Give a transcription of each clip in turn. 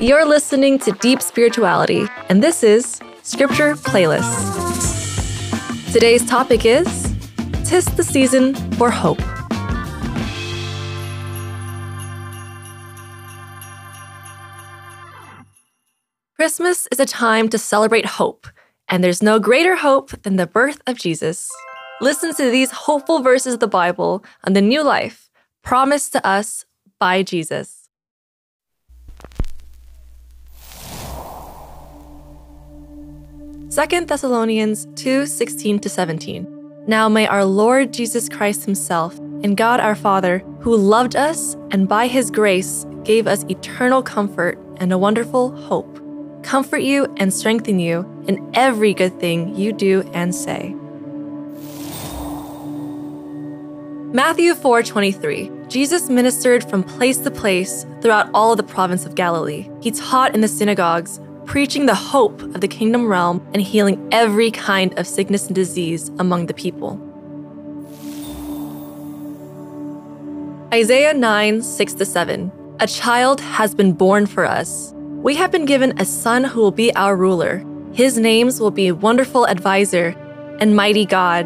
You're listening to Deep Spirituality, and this is Scripture Playlist. Today's topic is Tis the Season for Hope. Christmas is a time to celebrate hope, and there's no greater hope than the birth of Jesus. Listen to these hopeful verses of the Bible on the new life promised to us by Jesus. Second Thessalonians 2 16 to 17. Now may our Lord Jesus Christ Himself and God our Father, who loved us and by His grace gave us eternal comfort and a wonderful hope comfort you and strengthen you in every good thing you do and say. Matthew 4:23 Jesus ministered from place to place throughout all the province of Galilee. He taught in the synagogues, preaching the hope of the kingdom realm and healing every kind of sickness and disease among the people. Isaiah 9, 6 7. A child has been born for us we have been given a son who will be our ruler. His names will be Wonderful Advisor and Mighty God,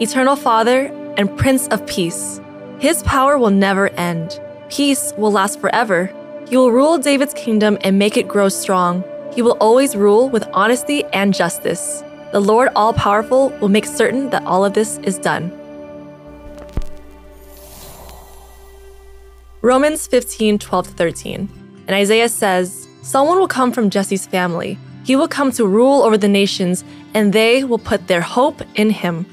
Eternal Father and Prince of Peace. His power will never end. Peace will last forever. He will rule David's kingdom and make it grow strong. He will always rule with honesty and justice. The Lord All Powerful will make certain that all of this is done. Romans 15 12 13. And Isaiah says, Someone will come from Jesse's family. He will come to rule over the nations, and they will put their hope in him.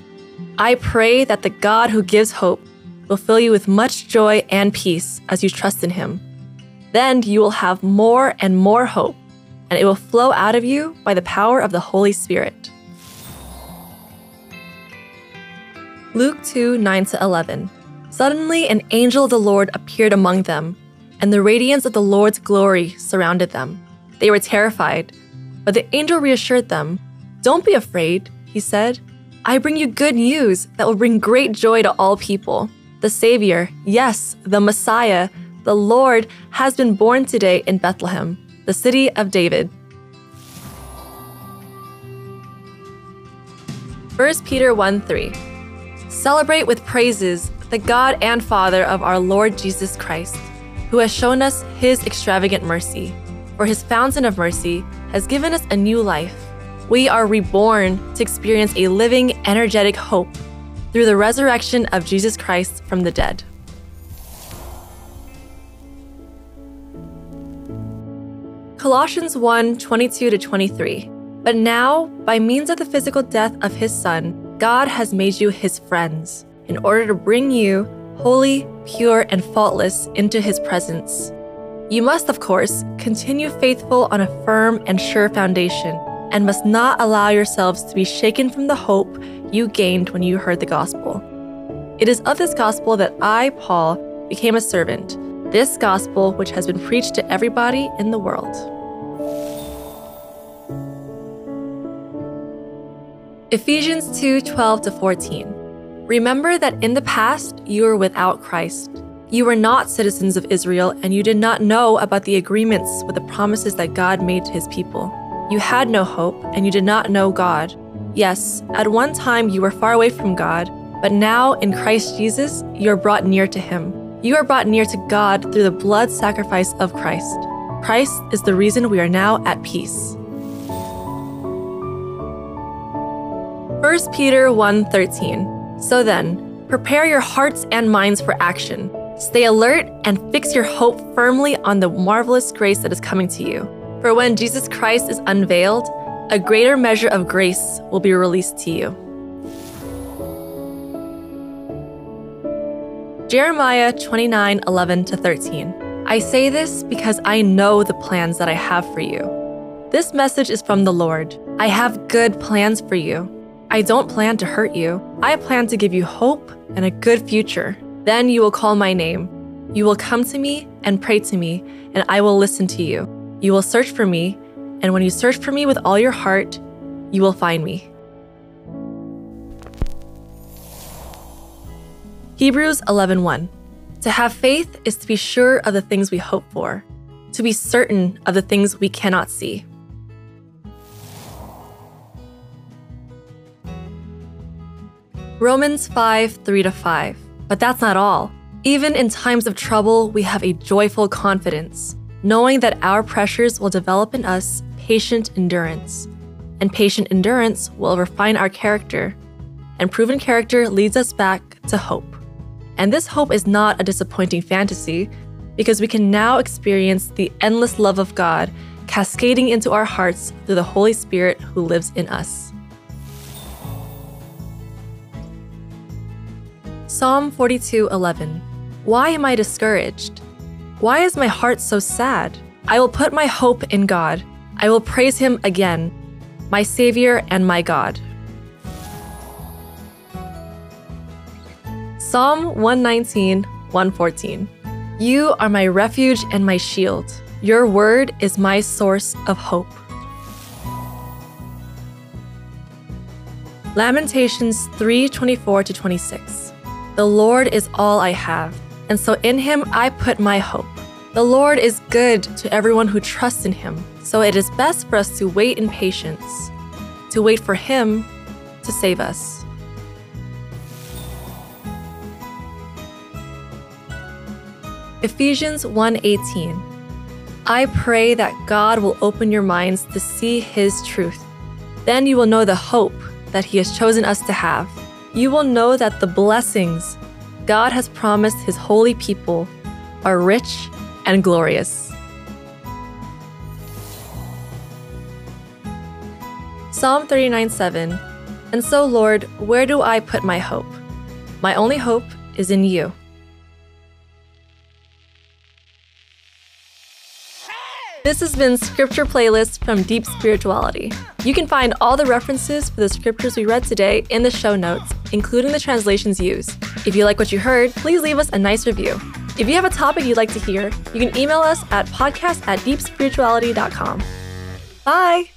I pray that the God who gives hope will fill you with much joy and peace as you trust in him. Then you will have more and more hope, and it will flow out of you by the power of the Holy Spirit. Luke 2 9 11. Suddenly an angel of the Lord appeared among them and the radiance of the Lord's glory surrounded them. They were terrified, but the angel reassured them. Don't be afraid, he said. I bring you good news that will bring great joy to all people. The Savior, yes, the Messiah, the Lord, has been born today in Bethlehem, the city of David. 1 Peter 1 3. Celebrate with praises the God and Father of our Lord Jesus Christ who has shown us his extravagant mercy. For his fountain of mercy has given us a new life. We are reborn to experience a living, energetic hope through the resurrection of Jesus Christ from the dead. Colossians 1 22 to 23. But now, by means of the physical death of his Son, God has made you his friends, in order to bring you holy, pure, and faultless into his presence. You must, of course, continue faithful on a firm and sure foundation, and must not allow yourselves to be shaken from the hope you gained when you heard the gospel. It is of this gospel that I, Paul, became a servant, this gospel which has been preached to everybody in the world. Ephesians 2 12 14. Remember that in the past you were without Christ. You were not citizens of Israel, and you did not know about the agreements with the promises that God made to his people. You had no hope, and you did not know God. Yes, at one time you were far away from God, but now in Christ Jesus you are brought near to him. You are brought near to God through the blood sacrifice of Christ. Christ is the reason we are now at peace. 1 Peter 1:13 so then, prepare your hearts and minds for action. Stay alert and fix your hope firmly on the marvelous grace that is coming to you. For when Jesus Christ is unveiled, a greater measure of grace will be released to you. Jeremiah 29 11 13. I say this because I know the plans that I have for you. This message is from the Lord. I have good plans for you I don't plan to hurt you. I plan to give you hope and a good future. Then you will call my name. You will come to me and pray to me, and I will listen to you. You will search for me, and when you search for me with all your heart, you will find me. Hebrews 11:1 To have faith is to be sure of the things we hope for, to be certain of the things we cannot see. Romans 5 3 5. But that's not all. Even in times of trouble, we have a joyful confidence, knowing that our pressures will develop in us patient endurance. And patient endurance will refine our character. And proven character leads us back to hope. And this hope is not a disappointing fantasy, because we can now experience the endless love of God cascading into our hearts through the Holy Spirit who lives in us. Psalm 42:11 Why am I discouraged? Why is my heart so sad? I will put my hope in God. I will praise him again, my Savior and my God. Psalm 119, 114. You are my refuge and my shield. Your word is my source of hope. Lamentations 3:24 to 26. The Lord is all I have, and so in him I put my hope. The Lord is good to everyone who trusts in him, so it is best for us to wait in patience, to wait for him to save us. Ephesians 1:18 I pray that God will open your minds to see his truth. Then you will know the hope that he has chosen us to have you will know that the blessings God has promised his holy people are rich and glorious. Psalm 39 7 And so, Lord, where do I put my hope? My only hope is in you. This has been Scripture Playlist from Deep Spirituality. You can find all the references for the scriptures we read today in the show notes, including the translations used. If you like what you heard, please leave us a nice review. If you have a topic you'd like to hear, you can email us at podcast at deepspirituality.com. Bye!